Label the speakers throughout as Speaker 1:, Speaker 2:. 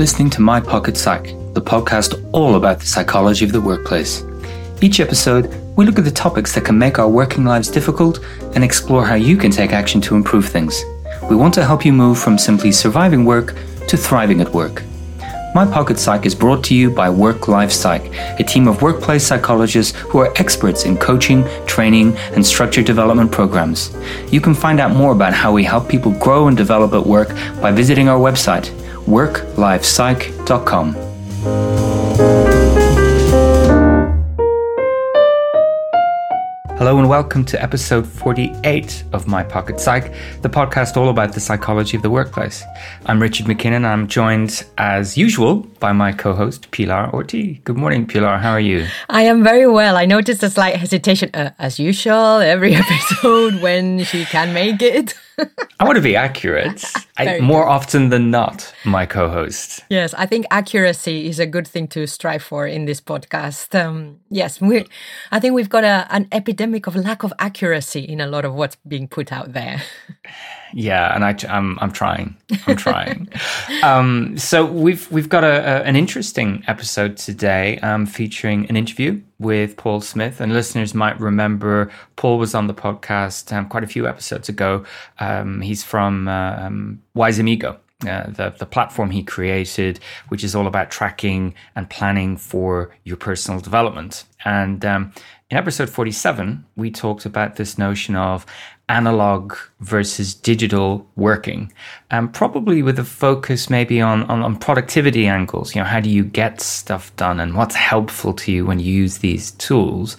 Speaker 1: listening to My Pocket Psych, the podcast all about the psychology of the workplace. Each episode, we look at the topics that can make our working lives difficult and explore how you can take action to improve things. We want to help you move from simply surviving work to thriving at work. My Pocket Psych is brought to you by Work Life Psych, a team of workplace psychologists who are experts in coaching, training, and structured development programs. You can find out more about how we help people grow and develop at work by visiting our website, worklifepsych.com. Hello and welcome to episode 48 of My Pocket Psych, the podcast all about the psychology of the workplace. I'm Richard MacKinnon. I'm joined, as usual, by my co host, Pilar Orti. Good morning, Pilar. How are you?
Speaker 2: I am very well. I noticed a slight hesitation, uh, as usual, every episode when she can make it.
Speaker 1: I want to be accurate. I, more often than not, my co host.
Speaker 2: Yes, I think accuracy is a good thing to strive for in this podcast. Um, yes, we, I think we've got a, an epidemic of lack of accuracy in a lot of what's being put out there.
Speaker 1: Yeah, and I, I'm I'm trying. I'm trying. um, so we've we've got a, a, an interesting episode today, um, featuring an interview with Paul Smith. And listeners might remember Paul was on the podcast um, quite a few episodes ago. Um, he's from uh, um, Wise Amigo. Uh, the, the platform he created, which is all about tracking and planning for your personal development. And um, in episode 47, we talked about this notion of analog versus digital working, and probably with a focus maybe on, on, on, productivity angles. You know, how do you get stuff done and what's helpful to you when you use these tools?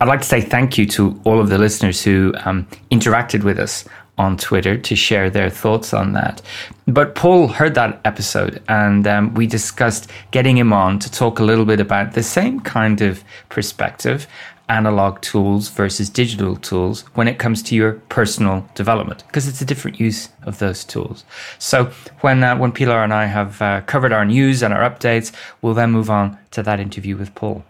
Speaker 1: I'd like to say thank you to all of the listeners who um, interacted with us on Twitter to share their thoughts on that. But Paul heard that episode and um, we discussed getting him on to talk a little bit about the same kind of perspective analog tools versus digital tools when it comes to your personal development because it's a different use of those tools. So when uh, when Pilar and I have uh, covered our news and our updates, we'll then move on to that interview with Paul.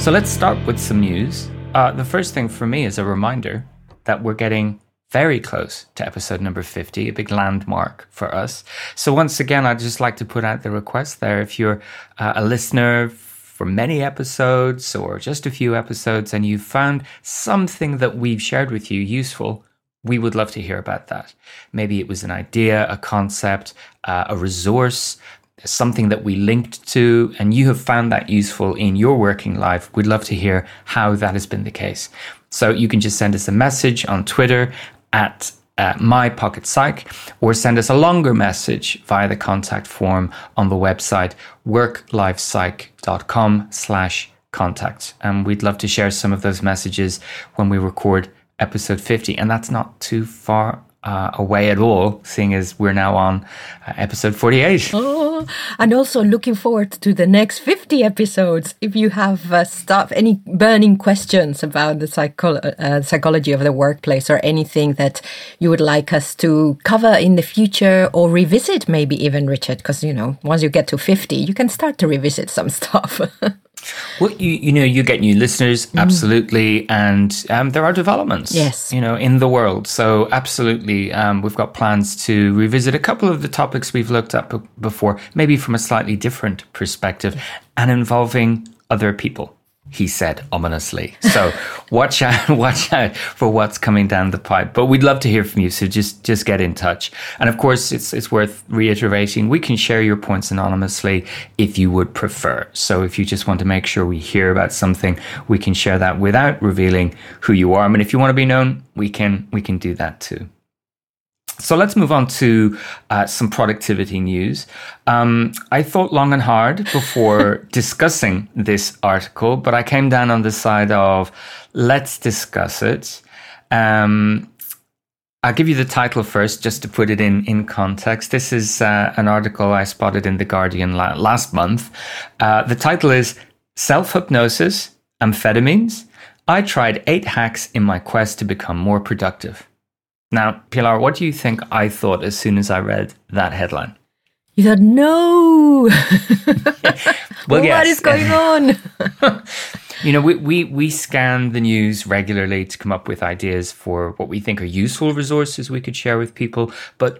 Speaker 1: So let's start with some news. Uh, the first thing for me is a reminder that we're getting very close to episode number 50, a big landmark for us. So, once again, I'd just like to put out the request there. If you're uh, a listener for many episodes or just a few episodes and you found something that we've shared with you useful, we would love to hear about that. Maybe it was an idea, a concept, uh, a resource, something that we linked to, and you have found that useful in your working life. We'd love to hear how that has been the case. So you can just send us a message on Twitter at uh, my pocket psych or send us a longer message via the contact form on the website worklifepsych.com slash contact. And we'd love to share some of those messages when we record episode 50 and that's not too far uh, away at all, seeing as we're now on uh, episode 48.
Speaker 2: Oh, and also looking forward to the next 50 episodes. If you have uh, stuff, any burning questions about the psycho- uh, psychology of the workplace or anything that you would like us to cover in the future or revisit, maybe even, Richard, because, you know, once you get to 50, you can start to revisit some stuff.
Speaker 1: Well, you you know you get new listeners mm. absolutely, and um, there are developments.
Speaker 2: Yes,
Speaker 1: you know in the world. So absolutely, um, we've got plans to revisit a couple of the topics we've looked at b- before, maybe from a slightly different perspective, and involving other people he said ominously. So watch out, watch out for what's coming down the pipe. But we'd love to hear from you. So just, just get in touch. And of course, it's, it's worth reiterating. We can share your points anonymously if you would prefer. So if you just want to make sure we hear about something, we can share that without revealing who you are. I mean, if you want to be known, we can, we can do that too. So let's move on to uh, some productivity news. Um, I thought long and hard before discussing this article, but I came down on the side of let's discuss it. Um, I'll give you the title first, just to put it in, in context. This is uh, an article I spotted in The Guardian la- last month. Uh, the title is Self Hypnosis, Amphetamines. I tried eight hacks in my quest to become more productive. Now, Pilar, what do you think I thought as soon as I read that headline?
Speaker 2: You thought, no. well, what is going on?
Speaker 1: You know, we, we, we scan the news regularly to come up with ideas for what we think are useful resources we could share with people. But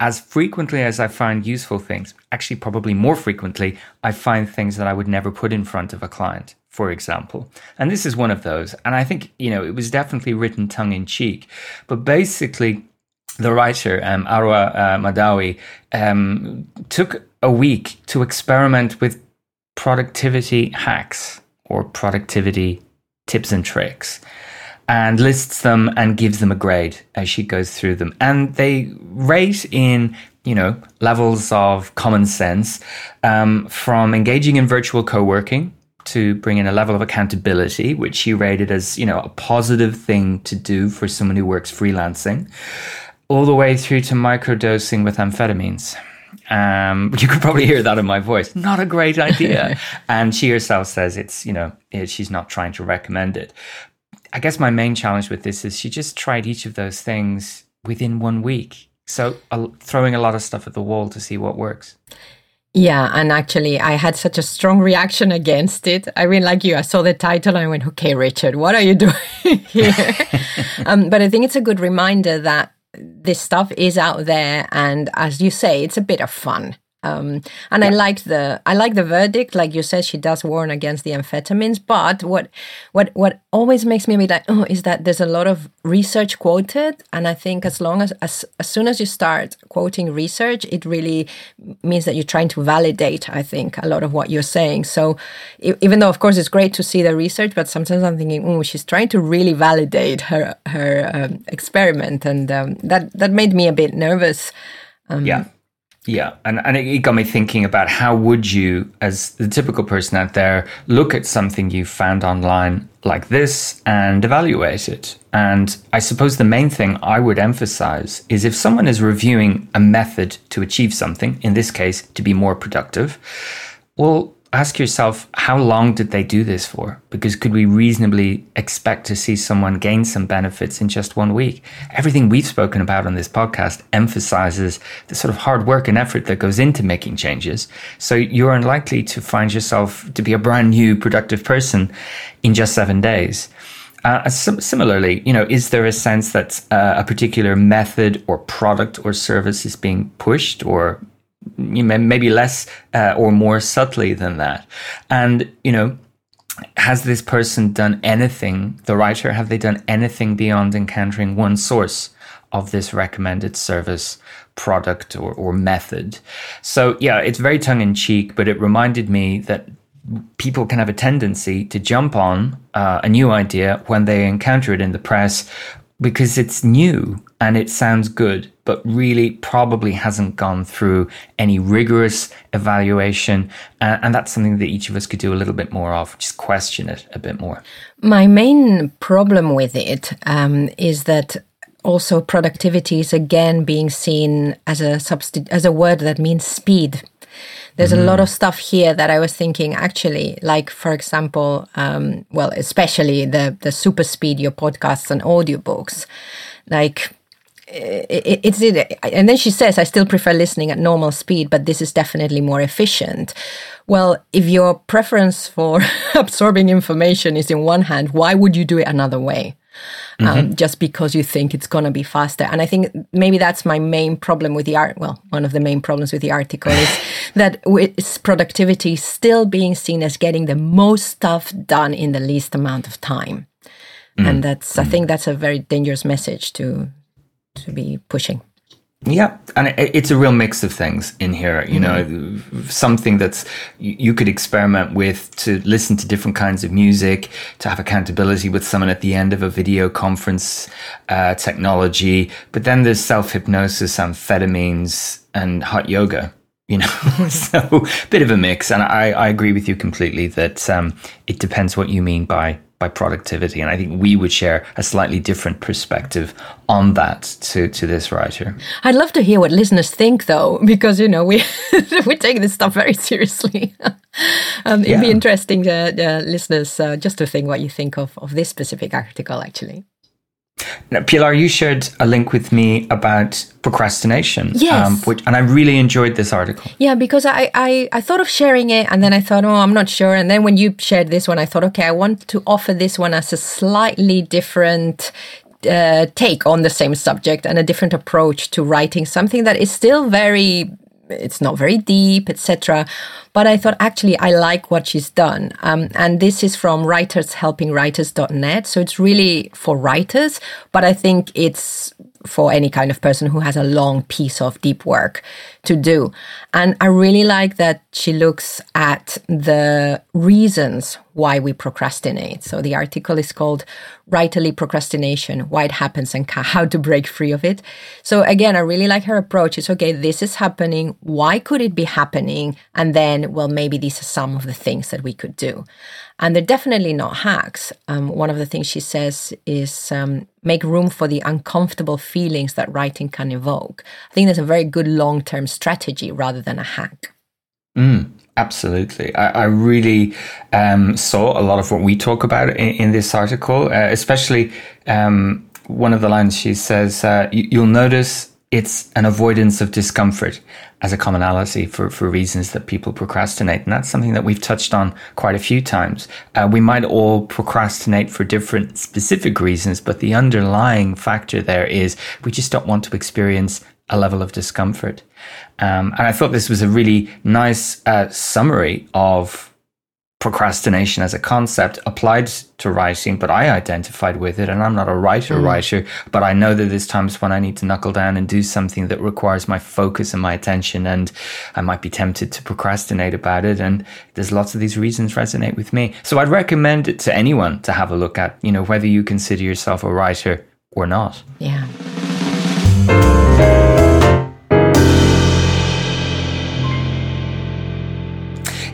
Speaker 1: as frequently as I find useful things, actually, probably more frequently, I find things that I would never put in front of a client, for example. And this is one of those. And I think, you know, it was definitely written tongue in cheek. But basically, the writer, um, Arwa uh, Mahdawi, um, took a week to experiment with productivity hacks or productivity tips and tricks and lists them and gives them a grade as she goes through them. And they rate in, you know, levels of common sense um, from engaging in virtual co working to bring in a level of accountability, which she rated as, you know, a positive thing to do for someone who works freelancing, all the way through to microdosing with amphetamines. Um, you could probably hear that in my voice. Not a great idea. and she herself says it's, you know, she's not trying to recommend it. I guess my main challenge with this is she just tried each of those things within one week. So uh, throwing a lot of stuff at the wall to see what works.
Speaker 2: Yeah, and actually, I had such a strong reaction against it. I mean, like you, I saw the title and I went, "Okay, Richard, what are you doing here?" um, but I think it's a good reminder that this stuff is out there, and as you say, it's a bit of fun. Um, and yeah. I like the I like the verdict. Like you said, she does warn against the amphetamines. But what what what always makes me be like, oh, is that there's a lot of research quoted, and I think as long as as, as soon as you start quoting research, it really means that you're trying to validate. I think a lot of what you're saying. So even though of course it's great to see the research, but sometimes I'm thinking, oh, she's trying to really validate her her um, experiment, and um, that that made me a bit nervous.
Speaker 1: Um, yeah yeah, and, and it got me thinking about how would you, as the typical person out there, look at something you found online like this and evaluate it. And I suppose the main thing I would emphasize is if someone is reviewing a method to achieve something, in this case, to be more productive, well, ask yourself how long did they do this for? Because could we reasonably expect to see someone gain some benefits in just one week? Everything we've spoken about on this podcast emphasizes the sort of hard work and effort that goes into making changes. So you're unlikely to find yourself to be a brand new productive person in just seven days. Uh, similarly, you know, is there a sense that uh, a particular method or product or service is being pushed or maybe less uh, or more subtly than that. And, you know, has this person done anything, the writer, have they done anything beyond encountering one source of this recommended service, product, or, or method? So, yeah, it's very tongue in cheek, but it reminded me that people can have a tendency to jump on uh, a new idea when they encounter it in the press because it's new and it sounds good, but really probably hasn't gone through any rigorous evaluation. Uh, and that's something that each of us could do a little bit more of, just question it a bit more.
Speaker 2: My main problem with it um, is that also productivity is again being seen as a substitute as a word that means speed there's mm. a lot of stuff here that I was thinking actually, like for example, um, well, especially the the super speed your podcasts and audiobooks, like. It, it's it, and then she says, "I still prefer listening at normal speed, but this is definitely more efficient." Well, if your preference for absorbing information is in one hand, why would you do it another way? Um, mm-hmm. just because you think it's going to be faster. And I think maybe that's my main problem with the art. Well, one of the main problems with the article is that with productivity still being seen as getting the most stuff done in the least amount of time. Mm. And that's, I mm. think that's a very dangerous message to, to be pushing.
Speaker 1: Yeah, and it's a real mix of things in here. You know, something that's you could experiment with to listen to different kinds of music, to have accountability with someone at the end of a video conference uh, technology. But then there's self hypnosis, amphetamines, and hot yoga. You know, so a bit of a mix. And I, I agree with you completely that um, it depends what you mean by by productivity. And I think we would share a slightly different perspective on that to, to this writer.
Speaker 2: I'd love to hear what listeners think though, because, you know, we, we take this stuff very seriously. um, it'd yeah. be interesting, to, uh, listeners, uh, just to think what you think of, of this specific article, actually.
Speaker 1: Now, Pilar, you shared a link with me about procrastination. um,
Speaker 2: Yes.
Speaker 1: which, and I really enjoyed this article.
Speaker 2: Yeah, because I, I, I thought of sharing it and then I thought, oh, I'm not sure. And then when you shared this one, I thought, okay, I want to offer this one as a slightly different uh, take on the same subject and a different approach to writing something that is still very it's not very deep, etc. But I thought actually I like what she's done. Um, and this is from writershelpingwriters.net. So it's really for writers, but I think it's for any kind of person who has a long piece of deep work to do. And I really like that she looks at the reasons why we procrastinate. So the article is called Writerly Procrastination Why It Happens and How to Break Free of It. So again, I really like her approach. It's okay, this is happening. Why could it be happening? And then, well, maybe these are some of the things that we could do. And they're definitely not hacks. Um, one of the things she says is um, make room for the uncomfortable feelings that writing can evoke. I think that's a very good long term strategy rather than a hack.
Speaker 1: Mm, absolutely. I, I really um, saw a lot of what we talk about in, in this article, uh, especially um, one of the lines she says, uh, you, you'll notice it's an avoidance of discomfort as a commonality for, for reasons that people procrastinate. And that's something that we've touched on quite a few times. Uh, we might all procrastinate for different specific reasons, but the underlying factor there is we just don't want to experience a level of discomfort. Um, and I thought this was a really nice uh, summary of procrastination as a concept applied to writing, but I identified with it. And I'm not a writer mm. writer, but I know that there's times when I need to knuckle down and do something that requires my focus and my attention. And I might be tempted to procrastinate about it. And there's lots of these reasons resonate with me. So I'd recommend it to anyone to have a look at, you know, whether you consider yourself a writer or not.
Speaker 2: Yeah.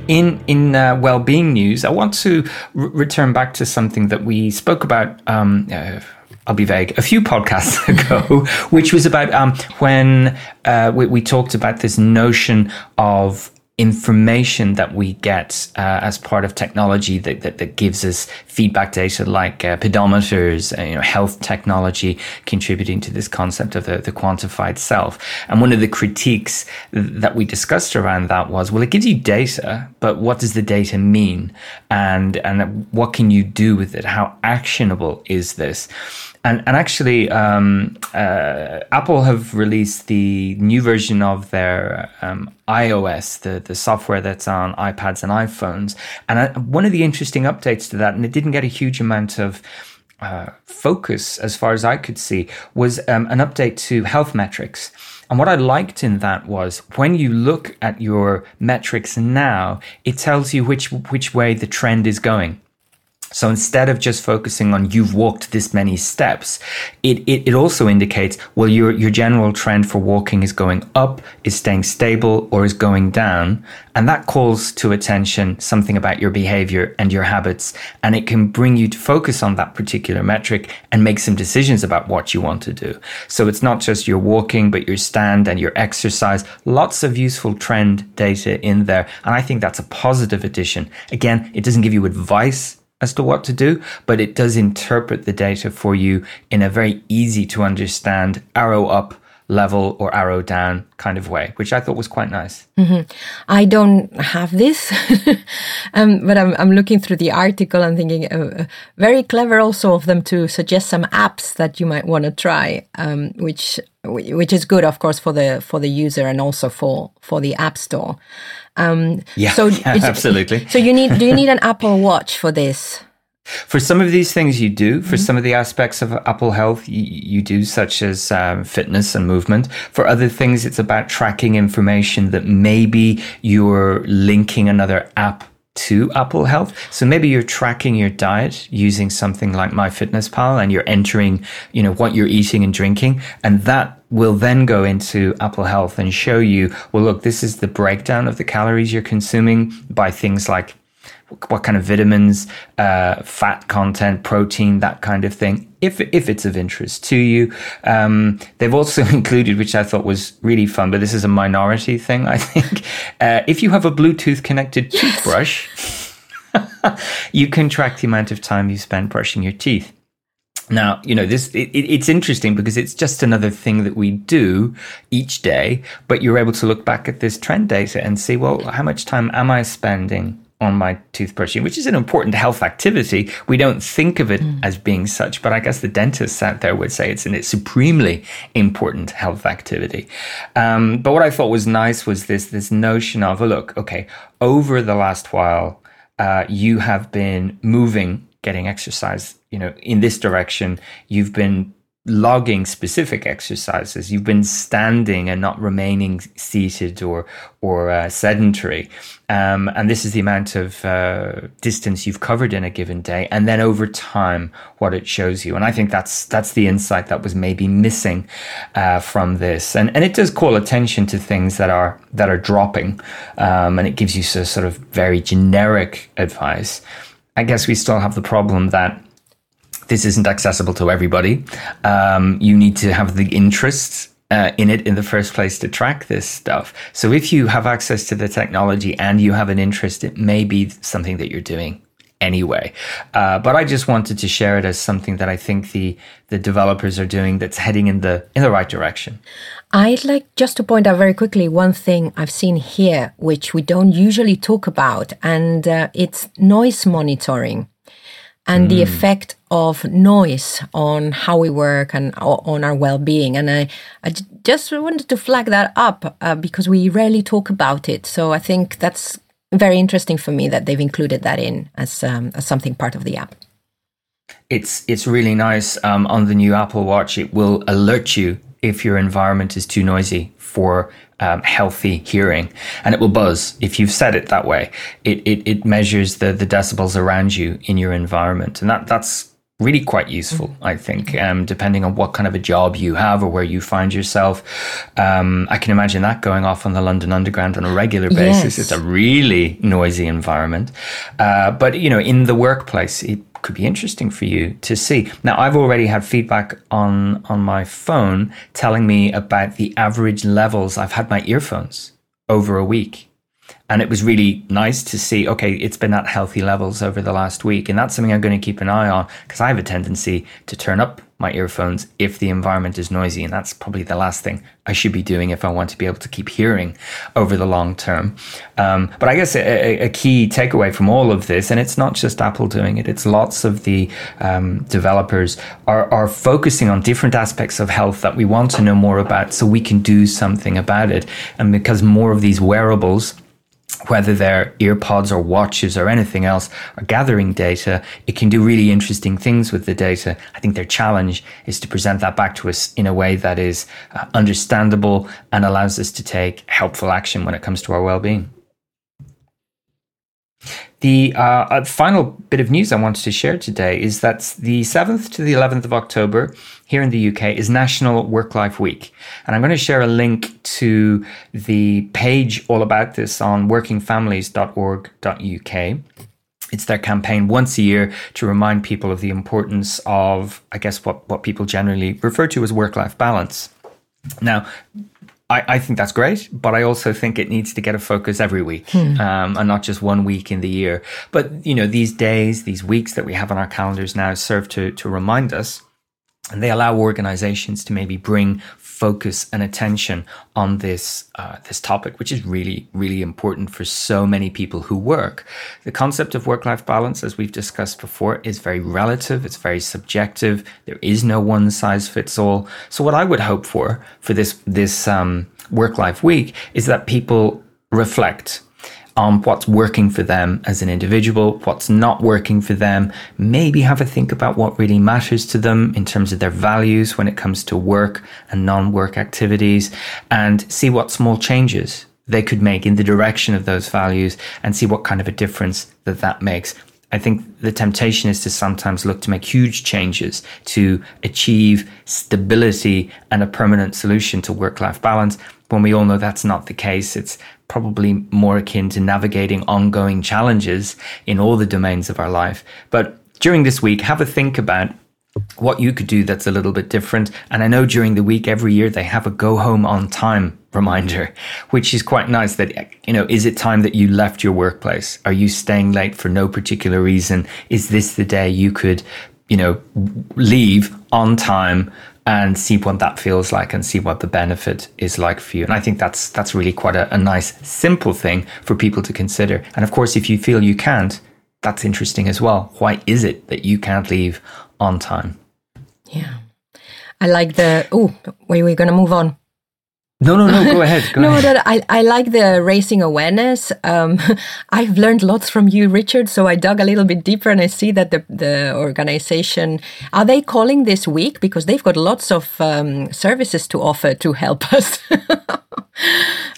Speaker 1: In in uh, well-being news, I want to r- return back to something that we spoke about. Um, uh, I'll be vague. A few podcasts ago, which was about um, when uh, we, we, talked about this notion of information that we get uh, as part of technology that, that, that, gives us feedback data like uh, pedometers, uh, you know, health technology contributing to this concept of the, the quantified self. And one of the critiques that we discussed around that was, well, it gives you data, but what does the data mean? And, and what can you do with it? How actionable is this? And, and actually, um, uh, Apple have released the new version of their um, iOS, the, the software that's on iPads and iPhones. And I, one of the interesting updates to that, and it didn't get a huge amount of uh, focus as far as I could see, was um, an update to health metrics. And what I liked in that was when you look at your metrics now, it tells you which which way the trend is going. So instead of just focusing on you've walked this many steps, it, it, it, also indicates, well, your, your general trend for walking is going up, is staying stable, or is going down. And that calls to attention something about your behavior and your habits. And it can bring you to focus on that particular metric and make some decisions about what you want to do. So it's not just your walking, but your stand and your exercise. Lots of useful trend data in there. And I think that's a positive addition. Again, it doesn't give you advice as to what to do, but it does interpret the data for you in a very easy to understand arrow up level or arrow down kind of way, which I thought was quite nice.
Speaker 2: Mm-hmm. I don't have this, um, but I'm, I'm looking through the article and thinking uh, very clever also of them to suggest some apps that you might want to try, um, which which is good, of course, for the for the user and also for for the app store.
Speaker 1: Um, yeah, so yeah, absolutely.
Speaker 2: So you need do you need an Apple Watch for this?
Speaker 1: For some of these things, you do. For mm-hmm. some of the aspects of Apple Health, you, you do, such as um, fitness and movement. For other things, it's about tracking information that maybe you're linking another app to Apple Health. So maybe you're tracking your diet using something like MyFitnessPal and you're entering, you know, what you're eating and drinking. And that will then go into Apple Health and show you, well, look, this is the breakdown of the calories you're consuming by things like what kind of vitamins, uh, fat content, protein, that kind of thing, if if it's of interest to you. Um, they've also included, which I thought was really fun, but this is a minority thing, I think. Uh, if you have a Bluetooth connected yes. toothbrush, you can track the amount of time you spend brushing your teeth. Now, you know, this, it, it's interesting because it's just another thing that we do each day, but you're able to look back at this trend data and see, well, how much time am I spending on my toothbrushing, which is an important health activity. We don't think of it mm. as being such, but I guess the dentists out there would say it's a supremely important health activity. Um, but what I thought was nice was this this notion of, oh, look, okay, over the last while, uh, you have been moving, getting exercise, you know, in this direction. You've been logging specific exercises. You've been standing and not remaining seated or or uh, sedentary, um, and this is the amount of uh, distance you've covered in a given day. And then over time, what it shows you. And I think that's that's the insight that was maybe missing uh, from this. And and it does call attention to things that are that are dropping, um, and it gives you sort of very generic advice. I guess we still have the problem that this isn't accessible to everybody. Um, you need to have the interest uh, in it in the first place to track this stuff. So if you have access to the technology and you have an interest, it may be something that you're doing anyway. Uh, but I just wanted to share it as something that I think the the developers are doing that's heading in the in the right direction.
Speaker 2: I'd like just to point out very quickly one thing I've seen here, which we don't usually talk about, and uh, it's noise monitoring and mm. the effect of noise on how we work and on our well-being. And i, I just wanted to flag that up uh, because we rarely talk about it. So i think that's very interesting for me that they've included that in as, um, as something part of the app.
Speaker 1: It's it's really nice um, on the new apple watch. It will alert you if your environment is too noisy for um, healthy hearing. And it will buzz. If you've said it that way it, it, it measures the, the decibels around you in your environment. And that that's really quite useful i think um, depending on what kind of a job you have or where you find yourself. Um, i can imagine that going off on the london underground on a regular basis. Yes. it's a really noisy environment. Uh, but you know in the workplace it could be interesting for you to see. Now, I've already had feedback on on my phone telling me about the average levels I've had my earphones over a week. And it was really nice to see, okay, it's been at healthy levels over the last week. And that's something I'm going to keep an eye on because I have a tendency to turn up my earphones if the environment is noisy. And that's probably the last thing I should be doing if I want to be able to keep hearing over the long term. Um, but I guess a, a, key takeaway from all of this, and it's not just Apple doing it, it's lots of the um, developers are, are focusing on different aspects of health that we want to know more about so we can do something about it. And because more of these wearables, whether they're earpods or watches or anything else, are gathering data, it can do really interesting things with the data. I think their challenge is to present that back to us in a way that is uh, understandable and allows us to take helpful action when it comes to our well-being. The uh, final bit of news I wanted to share today is that the 7th to the 11th of October here in the UK is National Work Life Week. And I'm going to share a link to the page all about this on workingfamilies.org.uk. It's their campaign once a year to remind people of the importance of, I guess, what, what people generally refer to as work life balance. Now, I, I, think that's great, but I also think it needs to get a focus every week hmm. um, and not just one week in the year. But, you know, these days, these weeks that we have on our calendars now serve to, to remind us and they allow organizations to maybe bring focus and attention on this uh, this topic, which is really really important for so many people who work. The concept of work life balance, as we've discussed before, is very relative. It's very subjective. There is no one size fits all. So, what I would hope for for this this um, work life week is that people reflect on what's working for them as an individual, what's not working for them, maybe have a think about what really matters to them in terms of their values when it comes to work and non work activities, and see what small changes they could make in the direction of those values and see what kind of a difference that that makes. I think the temptation is to sometimes look to make huge changes to achieve stability and a permanent solution to work life balance when we all know that's not the case. It's probably more akin to navigating ongoing challenges in all the domains of our life. But during this week, have a think about what you could do that's a little bit different. And I know during the week, every year, they have a go home on time reminder, which is quite nice that, you know, is it time that you left your workplace? Are you staying late for no particular reason? Is this the day you could you know, leave on time and see what that feels like and see what the benefit is like for you. And I think that's that's really quite a, a nice, simple thing for people to consider. And of course, if you feel you can't, that's interesting as well. Why is it that you can't leave on time?
Speaker 2: Yeah. I like the oh, wait, we're gonna move on.
Speaker 1: No, no, no. Go ahead. Go
Speaker 2: no,
Speaker 1: ahead.
Speaker 2: That I, I like the raising awareness. Um, I've learned lots from you, Richard. So I dug a little bit deeper, and I see that the the organization are they calling this week because they've got lots of um, services to offer to help us.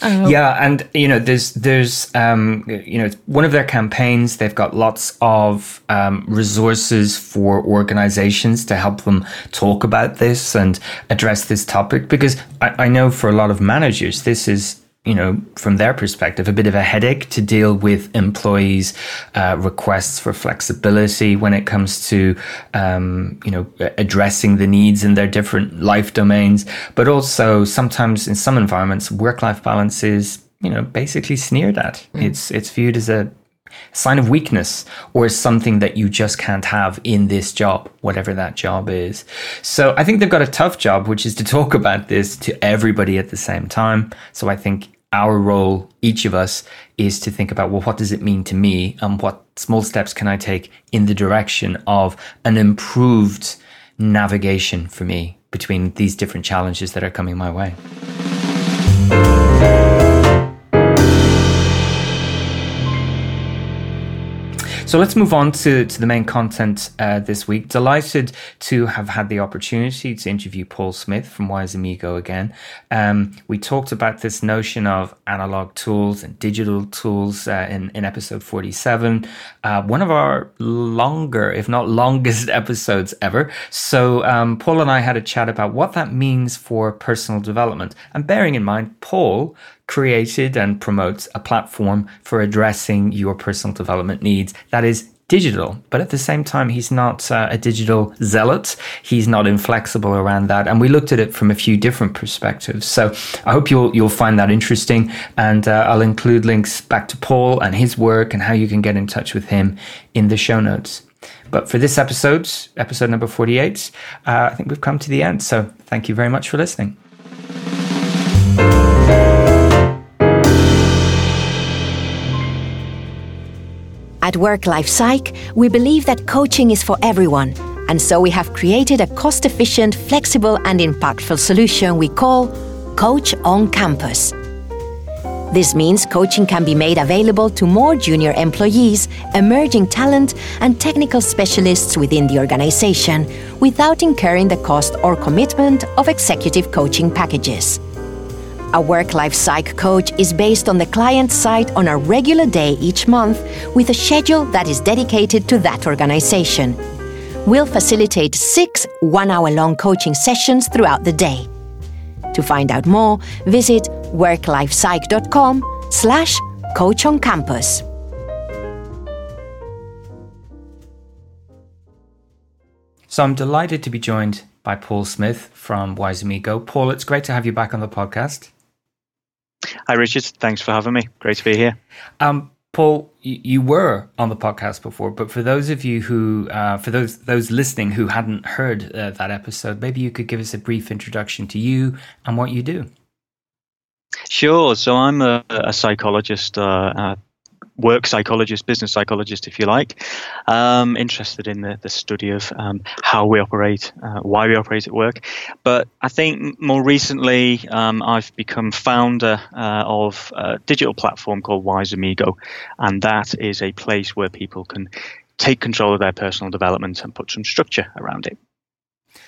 Speaker 1: Um, yeah, and you know, there's there's um, you know one of their campaigns. They've got lots of um, resources for organizations to help them talk about this and address this topic. Because I, I know for a lot of managers, this is you know, from their perspective, a bit of a headache to deal with employees' uh, requests for flexibility when it comes to, um, you know, addressing the needs in their different life domains. But also, sometimes in some environments, work-life balance is, you know, basically sneered at. Mm. It's it's viewed as a sign of weakness or something that you just can't have in this job, whatever that job is. So I think they've got a tough job, which is to talk about this to everybody at the same time. So I think our role, each of us, is to think about, well, what does it mean to me? And what small steps can I take in the direction of an improved navigation for me between these different challenges that are coming my way? So let's move on to, to the main content uh, this week. Delighted to have had the opportunity to interview Paul Smith from Wise Amigo again. Um, we talked about this notion of analog tools and digital tools uh, in, in episode 47, uh, one of our longer, if not longest episodes ever. So um, Paul and I had a chat about what that means for personal development. And bearing in mind, Paul created and promotes a platform for addressing your personal development needs that is digital, but at the same time, he's not uh, a digital zealot. He's not inflexible around that, and we looked at it from a few different perspectives. So I hope you'll you'll find that interesting, and uh, I'll include links back to Paul and his work and how you can get in touch with him in the show notes. But for this episode, episode number forty-eight, uh, I think we've come to the end. So thank you very much for listening.
Speaker 3: At Work Life Psych, we believe that coaching is for everyone, and so we have created a cost efficient, flexible, and impactful solution we call Coach on Campus. This means coaching can be made available to more junior employees, emerging talent, and technical specialists within the organization without incurring the cost or commitment of executive coaching packages. A work life psych coach is based on the client's site on a regular day each month with a schedule that is dedicated to that organization. We'll facilitate six one hour long coaching sessions throughout the day. To find out more, visit worklifepsych.com slash coach on campus.
Speaker 1: So I'm delighted to be joined by Paul Smith from Wise Amigo. Paul, it's great to have you back on the podcast.
Speaker 4: Hi, Richard. Thanks for having me. Great to be here.
Speaker 1: Um, Paul, you, were on the podcast before, but for those of you who, uh, for those those listening who hadn't heard uh, that episode, maybe you could give us a brief introduction to you and what you do.
Speaker 4: Sure. So I'm a, a psychologist, uh, work psychologist, business psychologist, if you like, um, interested in the, the study of um, how we operate, uh, why we operate at work. But I think more recently, um, I've become founder uh, of a digital platform called Wise Amigo, and that is a place where people can take control of their personal development and put some structure around it.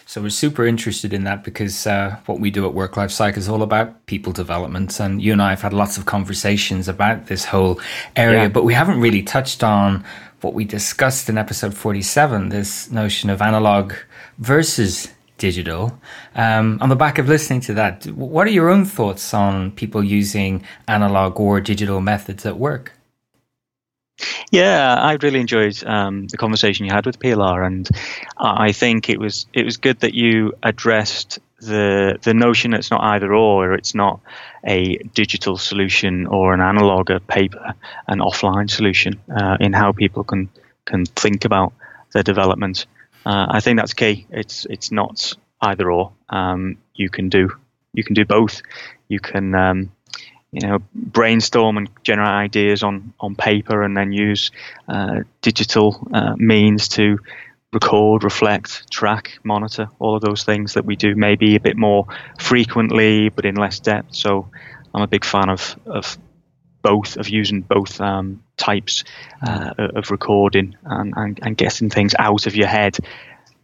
Speaker 1: So we're super interested in that because uh, what we do at Work Life Psych is all about people development, and you and I have had lots of conversations about this whole area, yeah. but we haven't really touched on what we discussed in episode forty-seven: this notion of analog versus digital. Um, on the back of listening to that, what are your own thoughts on people using analog or digital methods at work?
Speaker 4: Yeah, I really enjoyed um, the conversation you had with Pilar, and I think it was it was good that you addressed the the notion that it's not either or. It's not a digital solution or an analog, paper, an offline solution uh, in how people can can think about their development. Uh, I think that's key. It's it's not either or. Um, you can do you can do both. You can um, you know brainstorm and generate ideas on on paper, and then use uh, digital uh, means to record, reflect, track, monitor, all of those things that we do maybe a bit more frequently, but in less depth. So I'm a big fan of of both of using both um, types uh, of recording and, and, and getting things out of your head,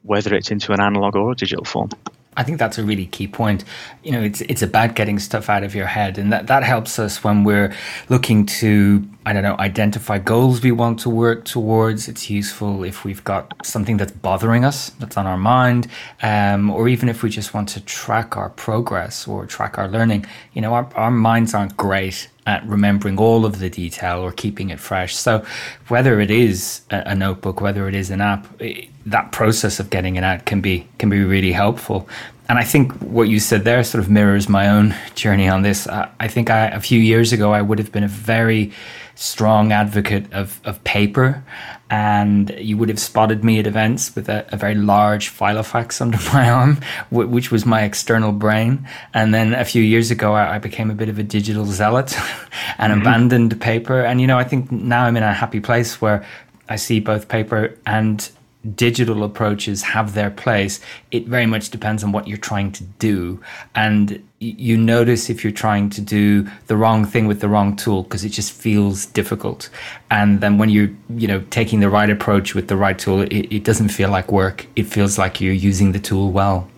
Speaker 4: whether it's into an analog or a digital form.
Speaker 1: I think that's a really key point. You know, it's it's about getting stuff out of your head, and that that helps us when we're looking to I don't know identify goals we want to work towards. It's useful if we've got something that's bothering us, that's on our mind, um, or even if we just want to track our progress or track our learning. You know, our our minds aren't great at remembering all of the detail or keeping it fresh. So, whether it is a, notebook, whether it is an app, that process of getting it out can be can be really helpful. And I think what you said there sort of mirrors my own journey on this. I, I think I, a few years ago I would have been a very strong advocate of, of paper and you would have spotted me at events with a, a very large filofax under my arm, which was my external brain. And then a few years ago, I, I became a bit of a digital zealot and mm-hmm. abandoned paper. And, you know, I think now I'm in a happy place where I see both paper and digital approaches have their place. It very much depends on what you're trying to do. And you notice if you're trying to do the wrong thing with the wrong tool because it just feels difficult. And then when you're, you know, taking the right approach with the right tool, it, it doesn't feel like work. It feels like you're using the tool well.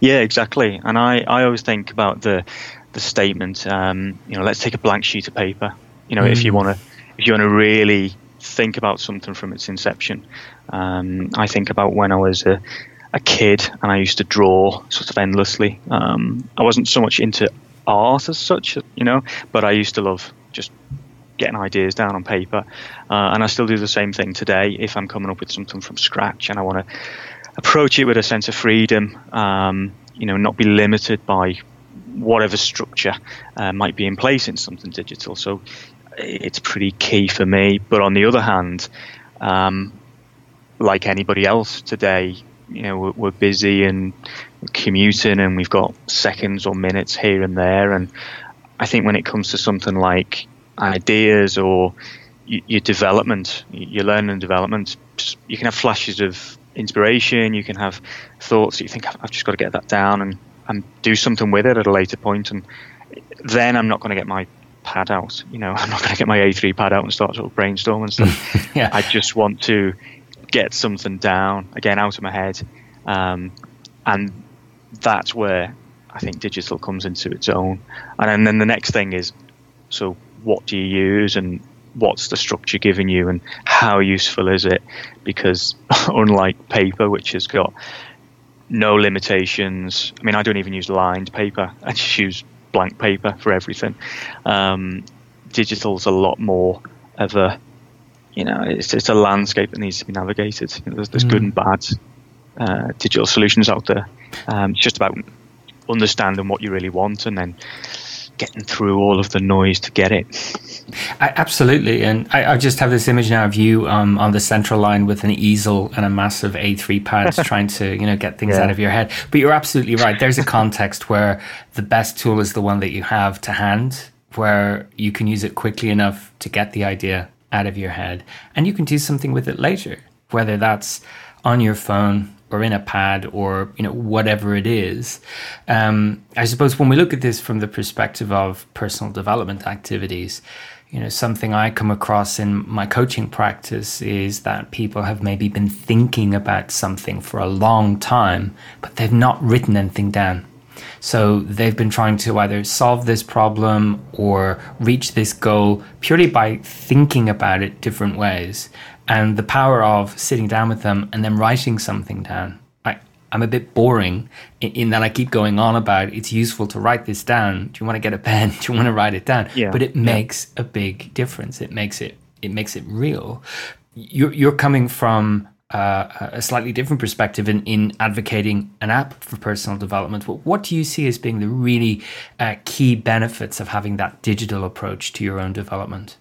Speaker 4: Yeah, exactly. And I, I always think about the the statement, um, you know, let's take a blank sheet of paper. You know, mm. if you mm. want to if you want to really think about something from its inception. Um, I think about when I was a, a, kid and I used to draw sort of endlessly. Um, I wasn't so much into art as such, you know, but I used to love just getting ideas down on paper. Uh, and I still do the same thing today if I'm coming up with something from scratch and I want to approach it with a sense of freedom, um, you know, not be limited by whatever structure uh, might be in place in something digital. So it's pretty key for me. But on the other hand, um, like anybody else today, you know, we're, we're busy and commuting, and we've got seconds or minutes here and there. And I think when it comes to something like ideas or your development, your learning and development, you can have flashes of inspiration. You can have thoughts that you think I've just got to get that down and and do something with it at a later point, and then I'm not going to get my pad out. You know, I'm not going to get my A3 pad out and start sort of brainstorm and stuff. yeah. I just want to get something down again out of my head, um, and that's where I think digital comes into its own. And then the next thing is, so what do you use and what's the structure giving you and how useful is it? Because unlike paper, which has got no limitations. I mean, I don't even use lined paper. I just use blank paper for everything. Um, digital's a lot more of a, you know, it's, it's a landscape that needs to be navigated. You know, there's, there's mm. good and bad uh, digital solutions out there. Um, it's just about understanding what you really want and then getting through all of the noise to get it.
Speaker 1: I, absolutely, and I, I, just have this image now of you um, on the central line with an easel and a massive A3 pad trying to you know get things yeah. out of your head. But you're absolutely right. There's a context where the best tool is the one that you have to hand, where you can use it quickly enough to get the idea out of your head, and you can do something with it later, whether that's on your phone or in a pad or you know whatever it is. Um, I suppose when we look at this from the perspective of personal development activities, you know something I come across in my coaching practice is that people have maybe been thinking about something for a long time, but they've not written anything down. So they've been trying to either solve this problem or reach this goal purely by thinking about it different ways and the power of sitting down with them and then writing something down. I, I'm a bit boring in, in, that I keep going on about it's useful to write this down. Do you want to get a pen? Do you want to write it down? Yeah. But it makes yeah. a big difference. It makes it it makes it real. You're you're coming from uh, a slightly different perspective in, in advocating an app for personal development. What, what do you see as being the really uh, key benefits of having that digital approach to your own development?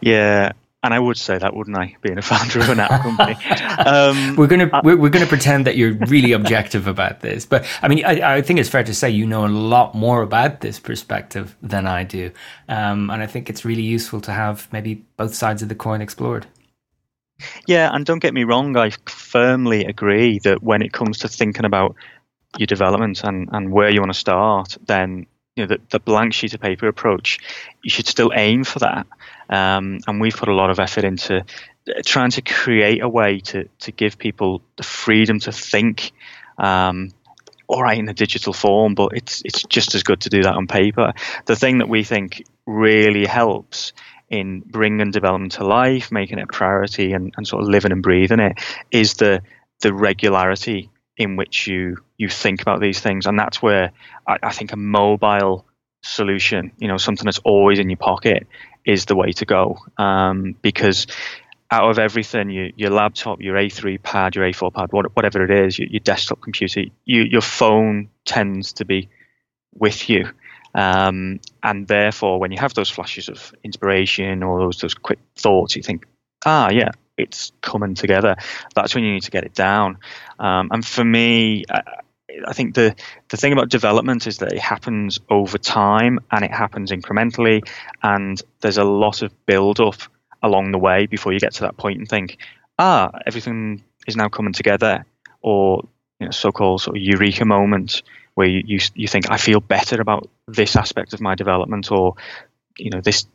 Speaker 4: Yeah, and I would say that, wouldn't I? Being a founder of an app company, um,
Speaker 1: we're gonna uh, we're, we're, gonna pretend that you're really objective about this. But I mean, I, I, think it's fair to say you know a lot more about this perspective than I do, um, and I think it's really useful to have maybe both sides of the coin explored.
Speaker 4: Yeah, and don't get me wrong, I firmly agree that when it comes to thinking about your development and, and where you want to start, then you know the, the blank sheet of paper approach, you should still aim for that. Um, and we've put a lot of effort into uh, trying to create a way to to give people the freedom to think. Um, all right in a digital form, but it's it's just as good to do that on paper. The thing that we think really helps in bringing development to life, making it a priority, and, and sort of living and breathing it is the the regularity in which you you think about these things, and that's where I, I think a mobile solution, you know, something that's always in your pocket, is the way to go. Um, because out of everything, your, your laptop, your A3 pad, your A4 pad, whatever it is, your, your desktop computer, you, your phone tends to be with you. Um, and therefore, when you have those flashes of inspiration or those, those quick thoughts, you think, ah, yeah, it's coming together. That's when you need to get it down. Um, and for me, I, I think the the thing about development is that it happens over time and it happens incrementally, and there's a lot of build up along the way before you get to that point and think, ah, everything is now coming together, or you know, so-called sort of eureka moment where you, you you think I feel better about this aspect of my development, or you know this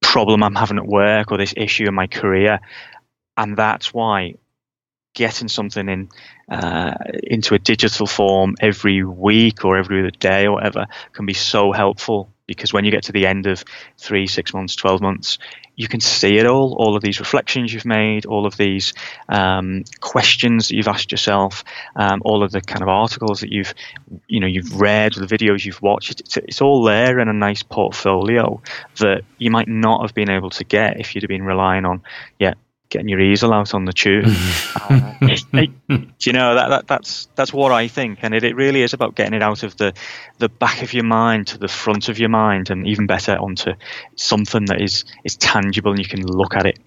Speaker 4: problem I'm having at work, or this issue in my career, and that's why getting something in uh, into a digital form every week or every other day or whatever can be so helpful because when you get to the end of three, six months, 12 months, you can see it all, all of these reflections you've made, all of these um, questions that you've asked yourself, um, all of the kind of articles that you've, you know, you've read, the videos you've watched. It's, it's all there in a nice portfolio that you might not have been able to get if you'd have been relying on, yeah, getting your easel out on the tube. uh, you know that, that that's that's what I think, and it, it really is about getting it out of the the back of your mind to the front of your mind, and even better onto something that is is tangible and you can look at it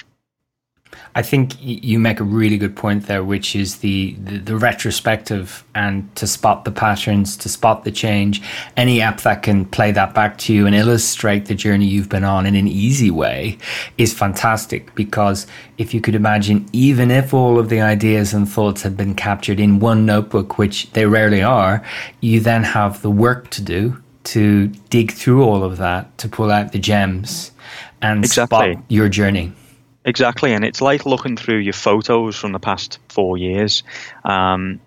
Speaker 1: I think you make a really good point there, which is the, the, the, retrospective and to spot the patterns, to spot the change. Any app that can play that back to you and illustrate the journey you've been on in an easy way is fantastic. Because if you could imagine, even if all of the ideas and thoughts had been captured in one notebook, which they rarely are, you then have the work to do to dig through all of that, to pull out the gems and exactly. spot your journey.
Speaker 4: Exactly, and it's like looking through your photos from the past four years. Um,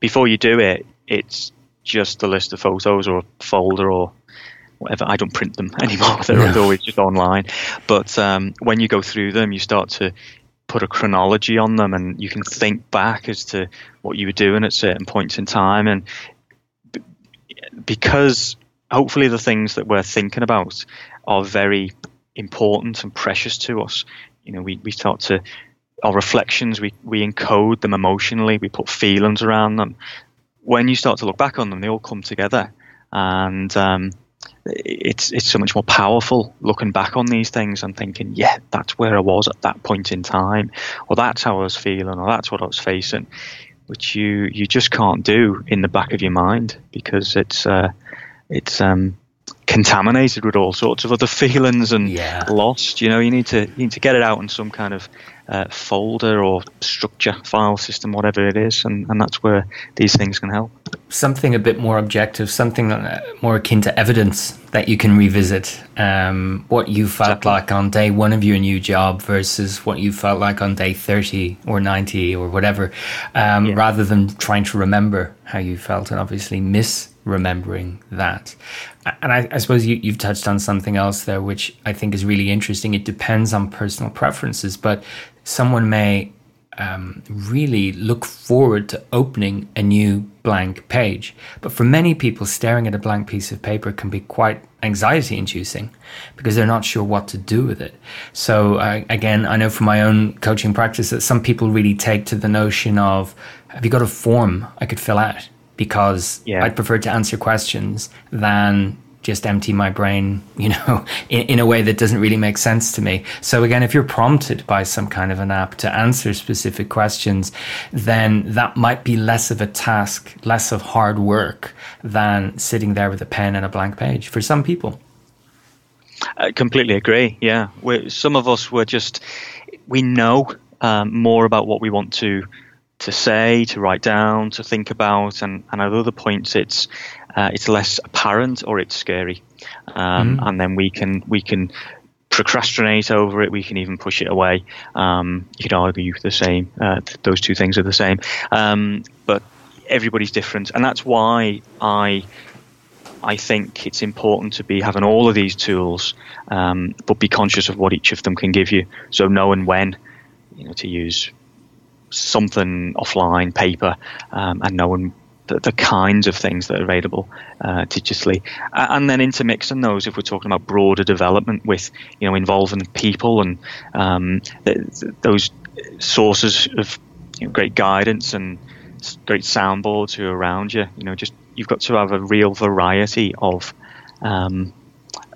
Speaker 4: before you do it, it's just a list of photos or a folder or whatever. I don't print them anymore; they're yeah. always just online. But um, when you go through them, you start to put a chronology on them, and you can think back as to what you were doing at certain points in time, and because hopefully the things that we're thinking about are very important and precious to us you know, we, we start to our reflections, we, we encode them emotionally, we put feelings around them. When you start to look back on them, they all come together, and um, it's it's so much more powerful looking back on these things and thinking, yeah, that's where I was at that point in time, or that's how I was feeling, or that's what I was facing, which you you just can't do in the back of your mind because it's uh, it's um, contaminated with all sorts of other feelings and yeah. lost. You know, you need to you need to get it out in some kind of uh, folder or structure, file system, whatever it is, and, and that's where these things can help.
Speaker 1: Something a bit more objective, something uh, more akin to evidence that you can revisit. Um, what you felt exactly. like on day one of your new job versus what you felt like on day 30 or 90 or whatever, um, yeah. rather than trying to remember how you felt and obviously miss remembering that. And I, I suppose you, have touched on something else there, which I think is really interesting. It depends on personal preferences, but someone may um, really look forward to opening a new blank page. But for many people, staring at a blank piece of paper can be quite anxiety inducing because they're not sure what to do with it. So, uh, again, I know from my own coaching practice that some people really take to the notion of have you got a form I could fill out? Because yeah. I'd prefer to answer questions than just empty my brain, you know, in, in a way that doesn't really make sense to me. So again, if you're prompted by some kind of an app to answer specific questions, then that might be less of a task, less of hard work than sitting there with a pen and a blank page for some people.
Speaker 4: I completely agree. Yeah, we're, some of us were just we know um, more about what we want to to say, to write down, to think about, and, and at other points it's uh, it's less apparent or it's scary, um, mm. and then we can we can procrastinate over it. We can even push it away. Um, you could argue the same. Uh, those two things are the same, um, but everybody's different, and that's why I. I think it's important to be having all of these tools, um, but be conscious of what each of them can give you. So knowing when, you know, to use something offline, paper, um, and knowing the, the, kinds of things that are available uh, digitally, and then intermixing those if we're talking about broader development with you know involving people and um, those sources of you know, great guidance and great soundboards who are around you. You know, just you've got to have a real variety of um,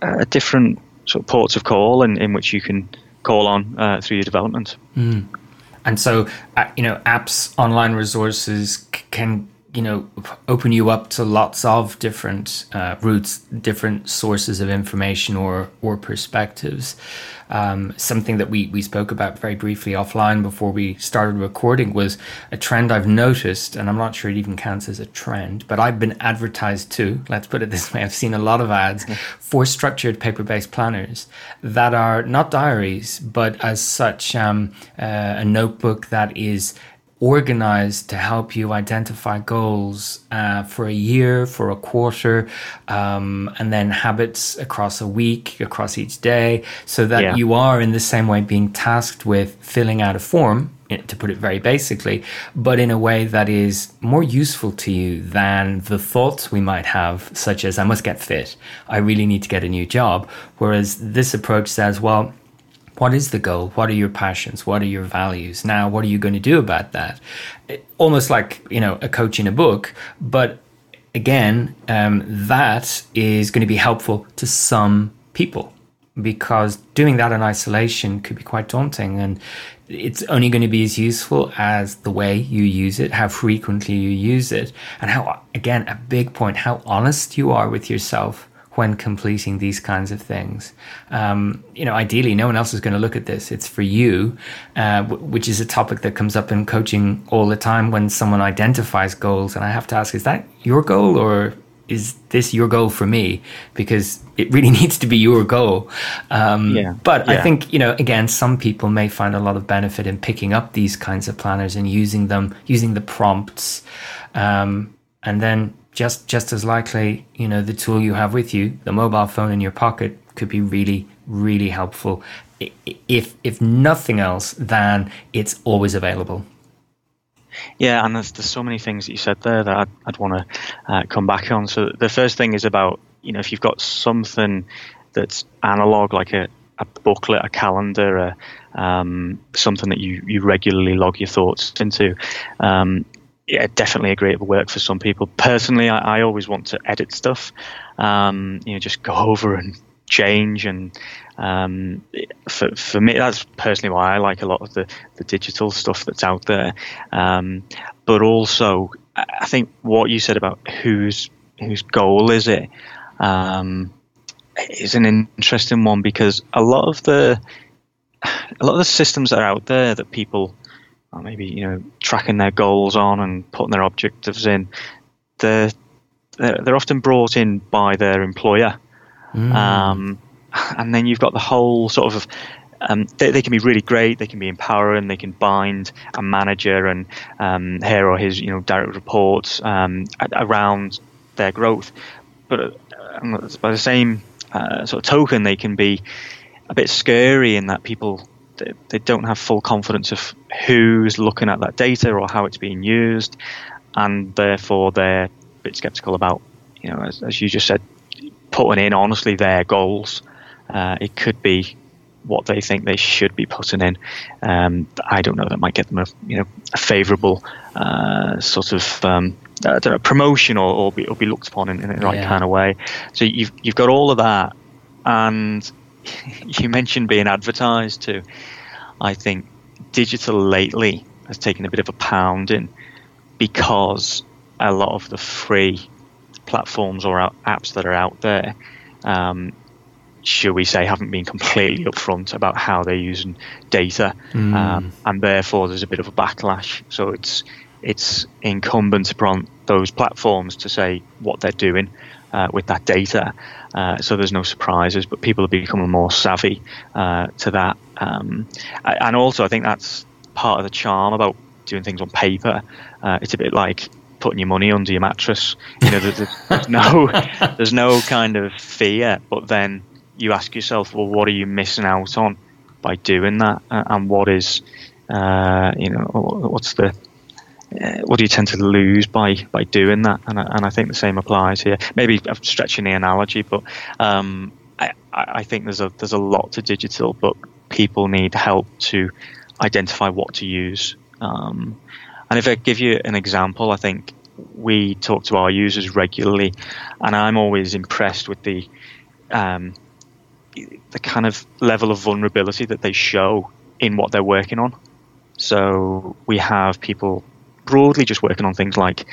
Speaker 4: uh, different sort of ports of call in, in which you can call on uh, through your development.
Speaker 1: Mm. And so, uh, you know, apps, online resources c- can you know open you up to lots of different uh, routes different sources of information or or perspectives. Um, something that we we spoke about very briefly offline before we started recording was a trend I've noticed and I'm not sure it even counts as a trend but I've been advertised to let's put it this way I've seen a lot of ads for structured paper-based planners that are not diaries but as such um, uh, a notebook that is organized to help you identify goals uh, for a year, for a quarter, um, and then habits across a week, across each day, so that yeah. you are in the same way being tasked with filling out a form. To put it very basically, but in a way that is more useful to you than the thoughts we might have, such as, I must get fit, I really need to get a new job. Whereas this approach says, well, what is the goal? What are your passions? What are your values? Now, what are you going to do about that? Almost like, you know, a coach in a book, but again, um, that is going to be helpful to some people because doing that in isolation could be quite daunting and it's only going to be as useful as the way you use it, how frequently you use it, and how, again, a big point, how honest you are with yourself when completing these kinds of things. Um, you know, ideally, no one else is going to look at this. It's for you, uh, w- which is a topic that comes up in coaching all the time when someone identifies goals. And I have to ask, is that your goal or is this your goal for me? Because it really needs to be your goal. Um, yeah. But yeah. I think, you know, again, some people may find a lot of benefit in picking up these kinds of planners and using them, using the prompts. Um, and then just just as likely, you know, the tool you have with you, the mobile phone in your pocket, could be really, really helpful. If if nothing else, than it's always available.
Speaker 4: Yeah, and there's there's so many things that you said there that I'd, I'd want to uh, come back on. So the first thing is about you know if you've got something that's analog like a, a booklet, a calendar, a, um, something that you, you regularly log your thoughts into. Um, yeah, definitely a great work for some people. Personally, I, I always want to edit stuff. Um, you know, just go over and change and um, for, for me that's personally why I like a lot of the, the digital stuff that's out there um, but also I think what you said about whose whose goal is it um, is an interesting one because a lot of the a lot of the systems that are out there that people or maybe you know tracking their goals on and putting their objectives in, they're they're, they're often brought in by their employer, mm. um, and then you've got the whole sort of um, they, they, can be really great. They can be empowering. They can bind a manager and um, her or his, you know, direct reports um, around their growth. But uh, by the same uh, sort of token, they can be a bit scary in that people they, they don't have full confidence of who's looking at that data or how it's being used, and therefore they're a bit skeptical about, you know, as, as you just said, putting in honestly their goals. Uh, it could be what they think they should be putting in. Um, I don't know. That might get them a you know a favourable uh, sort of um, uh, promotion or, or, be, or be looked upon in, in the right yeah. kind of way. So you've you've got all of that, and you mentioned being advertised to. I think digital lately has taken a bit of a pounding because a lot of the free platforms or apps that are out there, um, should we say, haven't been completely upfront about how they're using data, mm. um, and therefore there's a bit of a backlash. So it's it's incumbent upon those platforms to say what they're doing uh, with that data. Uh, so there's no surprises, but people are becoming more savvy uh, to that. Um, and also, I think that's part of the charm about doing things on paper. Uh, it's a bit like putting your money under your mattress. You know, there's, there's no there's no kind of fear, but then you ask yourself, well, what are you missing out on by doing that, and what is, uh, you know, what's the uh, what do you tend to lose by by doing that? And I, and I think the same applies here. Maybe I'm stretching the analogy, but um, I, I think there's a there's a lot to digital, but people need help to identify what to use. Um, and if I give you an example, I think we talk to our users regularly, and I'm always impressed with the um, the kind of level of vulnerability that they show in what they're working on. So we have people broadly just working on things like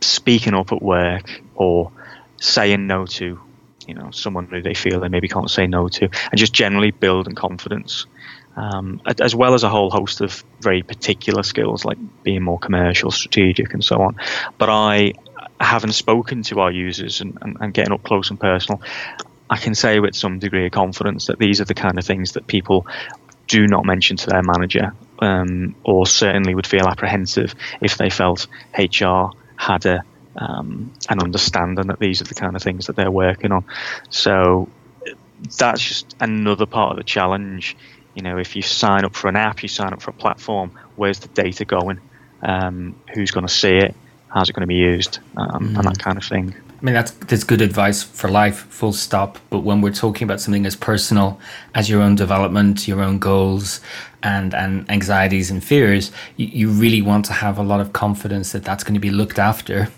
Speaker 4: speaking up at work or saying no to you know someone who they feel they maybe can't say no to and just generally building confidence um, as well as a whole host of very particular skills like being more commercial, strategic, and so on. But I, having spoken to our users and, and, and getting up close and personal, I can say with some degree of confidence that these are the kind of things that people do not mention to their manager, um, or certainly would feel apprehensive if they felt HR had a um, an understanding that these are the kind of things that they're working on. So that's just another part of the challenge you know, if you sign up for an app, you sign up for a platform, where's the data going? Um, who's going to see it? How's it going to be used? Um, mm. And that mm. kind of thing.
Speaker 1: I mean, that's, that's good advice for life, full stop. But when we're talking about something as personal as your own development, your own goals, and, and anxieties and fears, you, you really want to have a lot of confidence that that's going to be looked after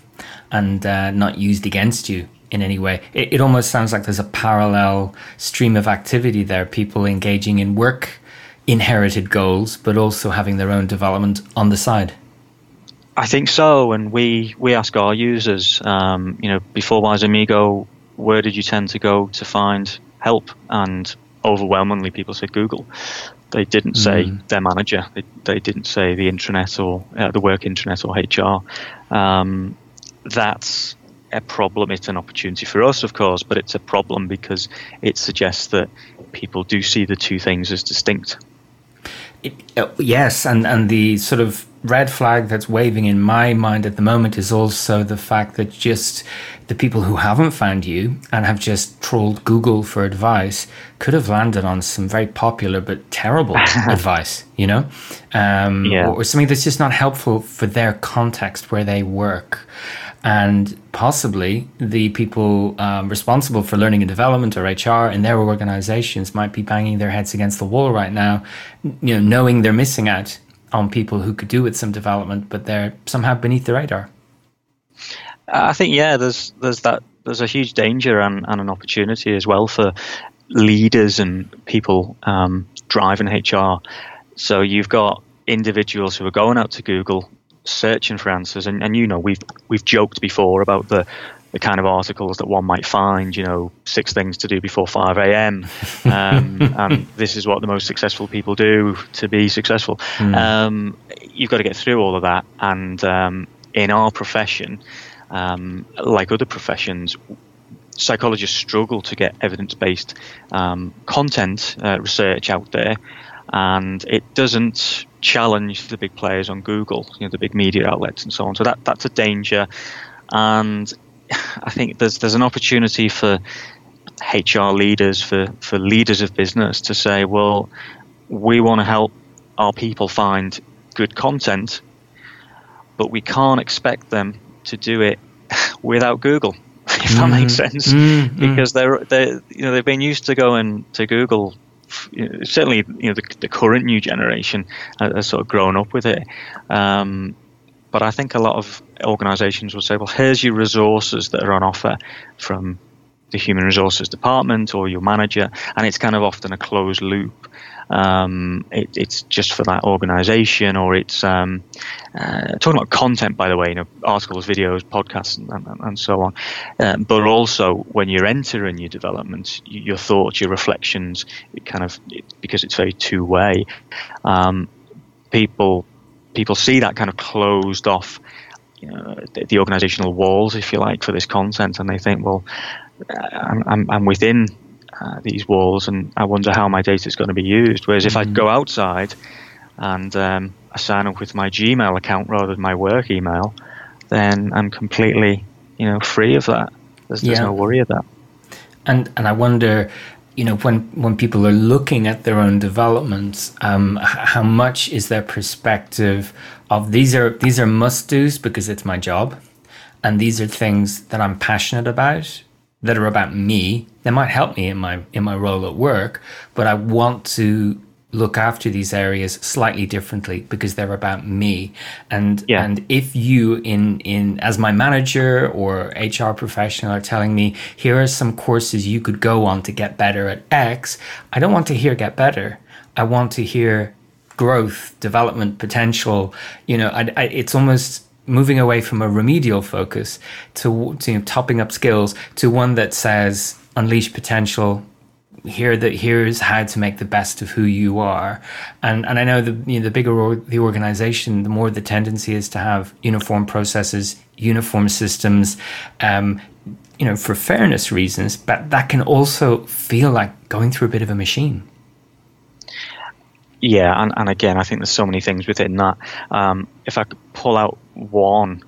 Speaker 1: and uh, not used against you in any way. It, it almost sounds like there's a parallel stream of activity there, people engaging in work inherited goals, but also having their own development on the side.
Speaker 4: I think so, and we we ask our users, um, you know, before Wise Amigo, where did you tend to go to find help? And overwhelmingly, people said Google. They didn't say mm. their manager. They, they didn't say the intranet or uh, the work intranet or HR. Um, that's a problem. It's an opportunity for us, of course, but it's a problem because it suggests that people do see the two things as distinct.
Speaker 1: It, uh, yes, and, and the sort of red flag that's waving in my mind at the moment is also the fact that just the people who haven't found you and have just trolled Google for advice could have landed on some very popular but terrible advice, you know, um, yeah. or, or something that's just not helpful for their context where they work and possibly the people um, responsible for learning and development or HR in their organizations might be banging their heads against the wall right now, you know, knowing they're missing out on people who could do with some development, but they're somehow beneath the radar.
Speaker 4: I think yeah, there's there's that there's a huge danger and, and an opportunity as well for leaders and people um, driving HR. So you've got individuals who are going out to Google searching for answers, and, and you know we've we've joked before about the the kind of articles that one might find, you know, six things to do before 5 a.m. Um, and this is what the most successful people do to be successful. Mm. Um, you've got to get through all of that. And um, in our profession, um, like other professions, psychologists struggle to get evidence based um, content uh, research out there. And it doesn't challenge the big players on Google, you know, the big media outlets and so on. So that that's a danger, and I think there's there's an opportunity for HR leaders, for for leaders of business to say, well, we want to help our people find good content, but we can't expect them to do it without Google. If that mm, makes sense, mm, because they're they you know they've been used to going to Google certainly you know the, the current new generation has sort of grown up with it. Um, but I think a lot of organisations will say, well, here's your resources that are on offer from the human resources department or your manager, and it's kind of often a closed loop. Um, it, it's just for that organization, or it's um, uh, talking about content, by the way, you know, articles, videos, podcasts, and, and, and so on. Uh, but also, when you're entering your development, your thoughts, your reflections, it kind of it, because it's very two way. Um, people people see that kind of closed off. You know, the, the organizational walls, if you like, for this content, and they think, well, I'm, I'm, I'm within uh, these walls, and I wonder how my data is going to be used. Whereas if mm-hmm. I go outside and um, I sign up with my Gmail account rather than my work email, then I'm completely, you know, free of that. There's, there's no worry of that.
Speaker 1: And and I wonder, you know, when when people are looking at their own developments, um, how much is their perspective of these are these are must dos because it's my job, and these are things that I'm passionate about that are about me. They might help me in my in my role at work but i want to look after these areas slightly differently because they're about me. And yeah. and if you in in as my manager or hr professional are telling me here are some courses you could go on to get better at x i don't want to hear get better. I want to hear growth development potential. You know I, I, it's almost moving away from a remedial focus to, to you know, topping up skills to one that says unleash potential here that here's how to make the best of who you are and and I know the you know, the bigger or, the organization the more the tendency is to have uniform processes uniform systems um, you know for fairness reasons but that can also feel like going through a bit of a machine
Speaker 4: yeah, and, and again, I think there's so many things within that. Um, if I could pull out one,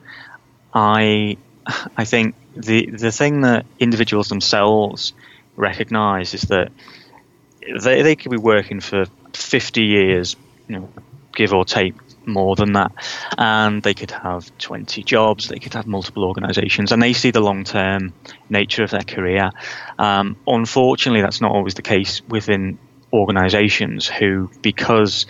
Speaker 4: I I think the the thing that individuals themselves recognise is that they they could be working for 50 years, you know, give or take more than that, and they could have 20 jobs, they could have multiple organisations, and they see the long term nature of their career. Um, unfortunately, that's not always the case within organizations who, because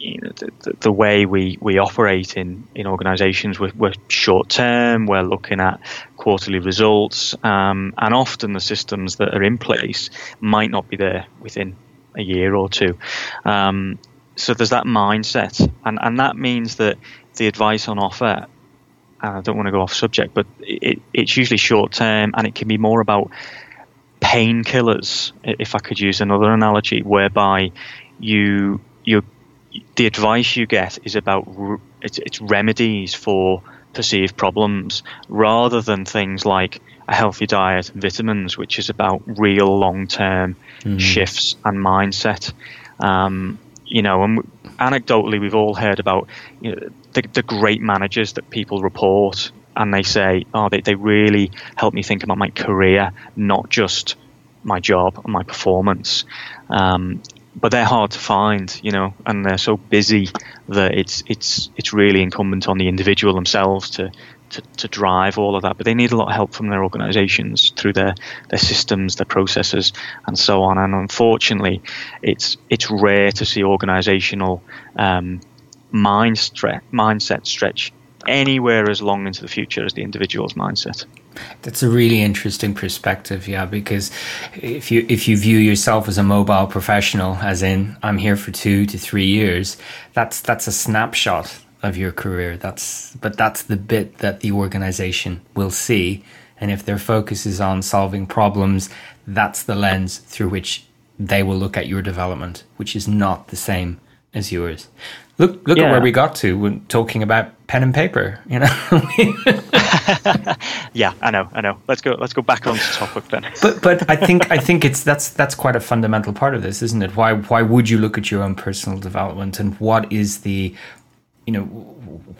Speaker 4: you know, the, the, way we, we operate in, in organizations, we're, we're short term, we're looking at quarterly results, um, and often the systems that are in place might not be there within a year or two. Um, so there's that mindset, and, and that means that the advice on offer, I don't want to go off subject, but it, it's usually short term and it can be more about painkillers, if I could use another analogy, whereby you you the advice you get is about it's, it's remedies for perceived problems rather than things like a healthy diet and vitamins, which is about real long term mm. shifts and mindset. Um, you know, and anecdotally, we've all heard about you know, the, the great managers that people report and they say, oh, they, they really help me think about my career, not just my job and my performance. Um, but they're hard to find, you know, and they're so busy that it's it's it's really incumbent on the individual themselves to, to, to drive all of that. But they need a lot of help from their organisations through their, their systems, their processes, and so on. And unfortunately, it's it's rare to see organisational um, mind stre- mindset stretch anywhere as long into the future as the individual's mindset.
Speaker 1: That's a really interesting perspective, yeah, because if you if you view yourself as a mobile professional, as in I'm here for two to three years, that's that's a snapshot of your career. That's but that's the bit that the organization will see. And if their focus is on solving problems, that's the lens through which they will look at your development, which is not the same as yours. Look, look yeah. at where we got to when talking about pen and paper. You know.
Speaker 4: yeah, I know, I know. Let's go. Let's go back on the topic then.
Speaker 1: but but I think I think it's that's that's quite a fundamental part of this, isn't it? Why why would you look at your own personal development and what is the you know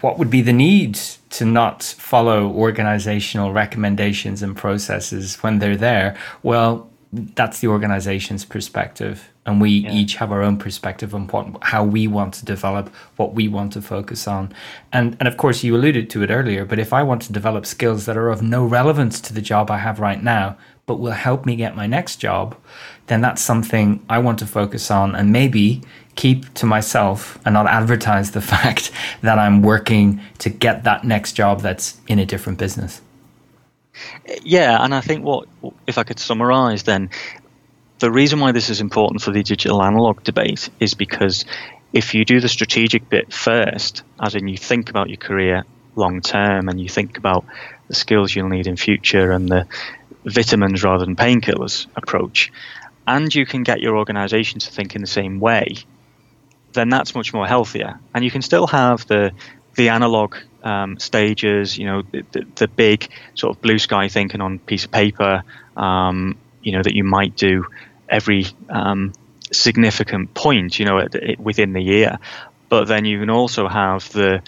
Speaker 1: what would be the need to not follow organizational recommendations and processes when they're there? Well, that's the organization's perspective and we yeah. each have our own perspective on what how we want to develop what we want to focus on and and of course you alluded to it earlier but if i want to develop skills that are of no relevance to the job i have right now but will help me get my next job then that's something I want to focus on and maybe keep to myself and not advertise the fact that I'm working to get that next job that's in a different business.
Speaker 4: Yeah, and I think what if I could summarize then the reason why this is important for the digital analog debate is because if you do the strategic bit first, as in you think about your career long term and you think about the skills you'll need in future and the vitamins rather than painkillers approach, and you can get your organization to think in the same way, then that's much more healthier. And you can still have the the analog um, stages, you know, the, the, big sort of blue sky thinking on piece of paper, um, you know, that you might do every um, significant point, you know, within the year. But then you can also have the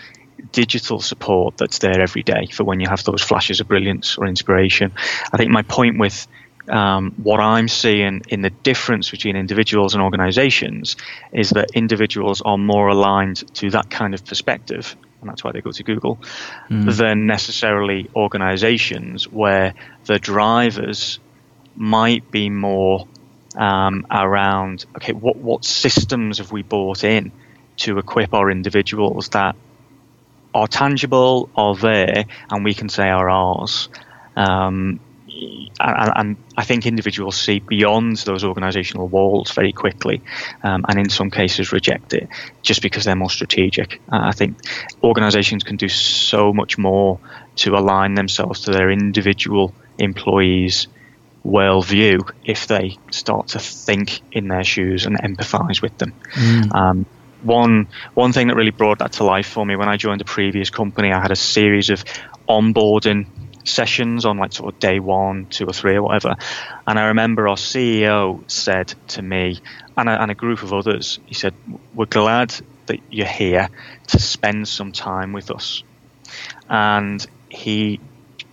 Speaker 4: digital support that's there every day for when you have those flashes of brilliance or inspiration. I think my point with um, what I'm seeing in the difference between individuals and organizations is that individuals are more aligned to that kind of perspective, and that's why they go to Google, mm. than necessarily organizations where the drivers might be more um, around okay, what what systems have we bought in to equip our individuals that are tangible, are there, and we can say are ours. Um, and, and, I think individuals see beyond those organisational walls very quickly, um, and in some cases reject it just because they're more strategic. Uh, I think organisations can do so much more to align themselves to their individual employees' worldview if they start to think in their shoes and empathise with them. Mm. Um, one one thing that really brought that to life for me when I joined a previous company, I had a series of onboarding sessions on like sort of day one, two or three or whatever. And I remember our CEO said to me and a, and a group of others, he said, "We're glad that you're here to spend some time with us." And he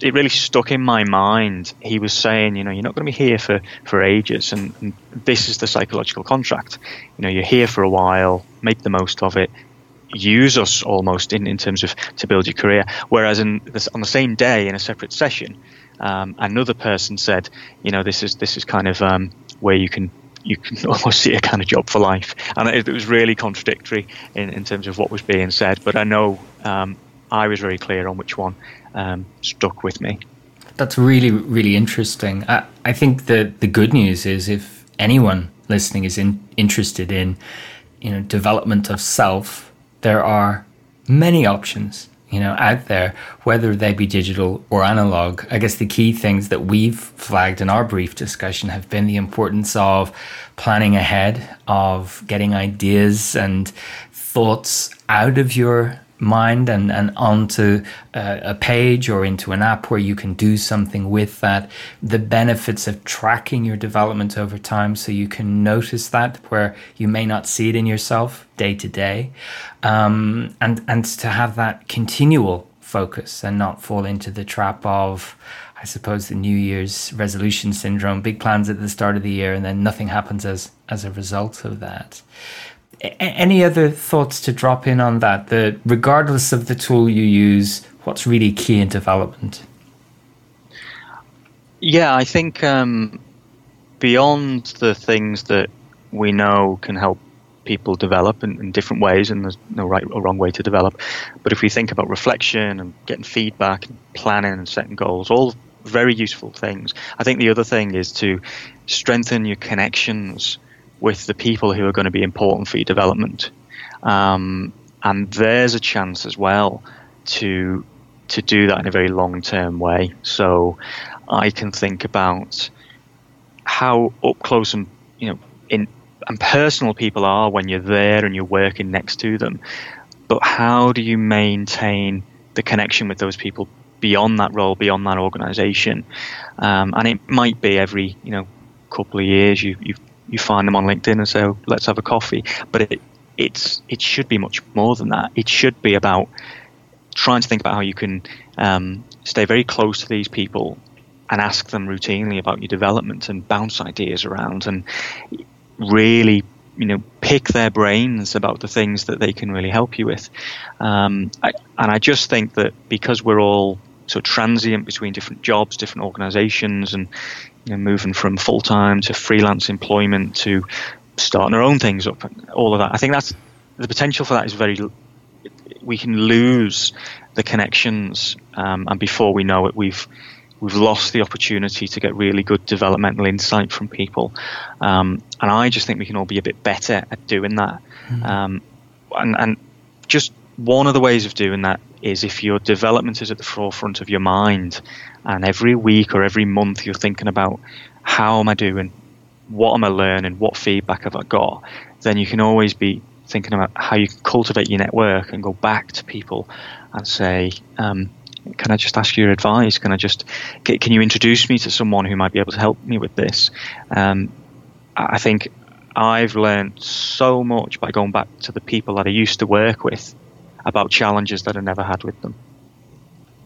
Speaker 4: it really stuck in my mind. He was saying, you know, you're not going to be here for, for ages, and, and, this is the psychological contract. You know, you're here for a while, make the most of it, use us almost in, in terms of to build your career. Whereas in this, on the same day in a separate session, um, another person said, you know, this is this is kind of um, where you can you can almost see a kind of job for life, and it, it was really contradictory in, in terms of what was being said. But I know um, I was very clear on which one um, stuck with me.
Speaker 1: That's really, really interesting. I, I think the, the good news is if anyone listening is in, interested in you know development of self, there are many options you know out there whether they be digital or analog i guess the key things that we've flagged in our brief discussion have been the importance of planning ahead of getting ideas and thoughts out of your mind and, and onto a, a, page or into an app where you can do something with that. The benefits of tracking your development over time so you can notice that where you may not see it in yourself day to day. Um, and, and to have that continual focus and not fall into the trap of, I suppose, the New Year's resolution syndrome, big plans at the start of the year, and then nothing happens as, as a result of that any other thoughts to drop in on that? That regardless of the tool you use, what's really key in development?
Speaker 4: Yeah, I think um, beyond the things that we know can help people develop in, in, different ways, and there's no right or wrong way to develop. But if we think about reflection and getting feedback, and planning and setting goals, all very useful things. I think the other thing is to strengthen your connections with the people who are going to be important for your development. Um, and there's a chance as well to to do that in a very long term way. So I can think about how up close and you know in and personal people are when you're there and you're working next to them. But how do you maintain the connection with those people beyond that role, beyond that organization? Um, and it might be every you know couple of years you, you you find them on LinkedIn and say, oh, "Let's have a coffee." But it it's it should be much more than that. It should be about trying to think about how you can um, stay very close to these people and ask them routinely about your development and bounce ideas around and really you know pick their brains about the things that they can really help you with um, I, and I just think that because we're all so transient between different jobs, different organisations, and you know, moving from full time to freelance employment to starting our own things up, all of that. I think that's the potential for that is very. We can lose the connections, um, and before we know it, we've we've lost the opportunity to get really good developmental insight from people. Um, and I just think we can all be a bit better at doing that. Mm. Um, and, and just one of the ways of doing that is if your development is at the forefront of your mind, and every week or every month you're thinking about how am I doing, what am I learning, what feedback have I got, then you can always be thinking about how you can cultivate your network and go back to people and say, um, can I just ask your advice? Can I just can you introduce me to someone who might be able to help me with this? Um, I think I've learned so much by going back to the people that I used to work with about challenges that I never had with them.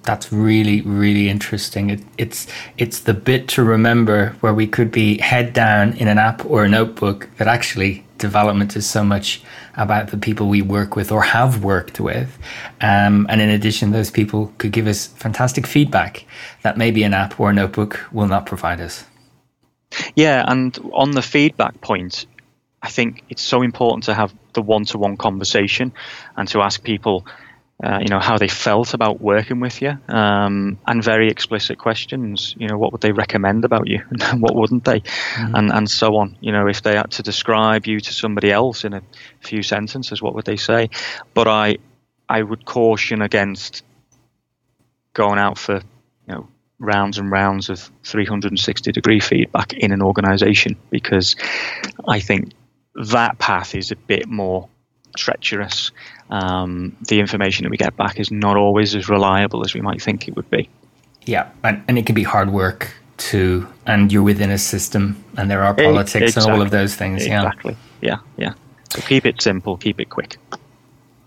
Speaker 1: That's really, really interesting. It, it's it's the bit to remember where we could be head down in an app or a notebook that actually development is so much about the people we work with or have worked with. Um, and in addition, those people could give us fantastic feedback that maybe an app or a notebook will not provide us.
Speaker 4: Yeah, and on the feedback point, I think it's so important to have the one-to-one conversation and to ask people uh, you know how they felt about working with you, um, and very explicit questions. You know, what would they recommend about you, and what wouldn't they, mm-hmm. and and so on. You know, if they had to describe you to somebody else in a few sentences, what would they say? But I, I would caution against going out for you know rounds and rounds of 360 degree feedback in an organization because I think that path is a bit more treacherous. Um, the information that we get back is not always as reliable as we might think it would be.
Speaker 1: Yeah, and, and it can be hard work too, and you're within a system, and there are politics exactly. and all of those things.
Speaker 4: Exactly. Yeah, yeah. yeah. So keep it simple, keep it quick.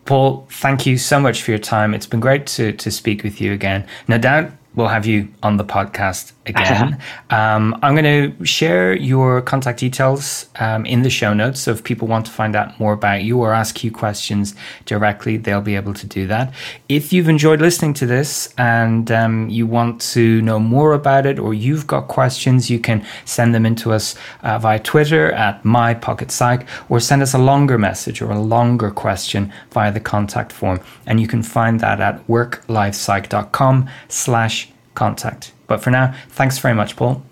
Speaker 1: Paul, thank you so much for your time. It's been great to, to speak with you again. No doubt we'll have you on the podcast again. um, I'm going to share your contact details um, in the show notes. So if people want to find out more about you or ask you questions directly, they'll be able to do that. If you've enjoyed listening to this and um, you want to know more about it or you've got questions, you can send them into us uh, via Twitter at mypocketpsych or send us a longer message or a longer question via the contact form. And you can find that at worklifepsych.com slash contact. But for now, thanks very much, Paul.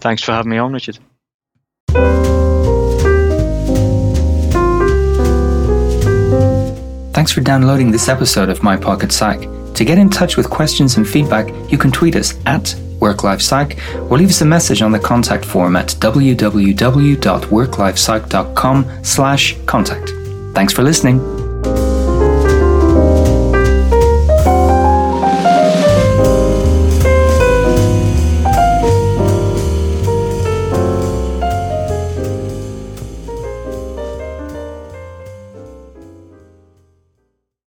Speaker 4: Thanks for having me on, Richard.
Speaker 1: Thanks for downloading this episode of My Pocket Psych. To get in touch with questions and feedback, you can tweet us at WorkLifePsych or leave us a message on the contact form at www.worklifepsych.com slash contact. Thanks for listening.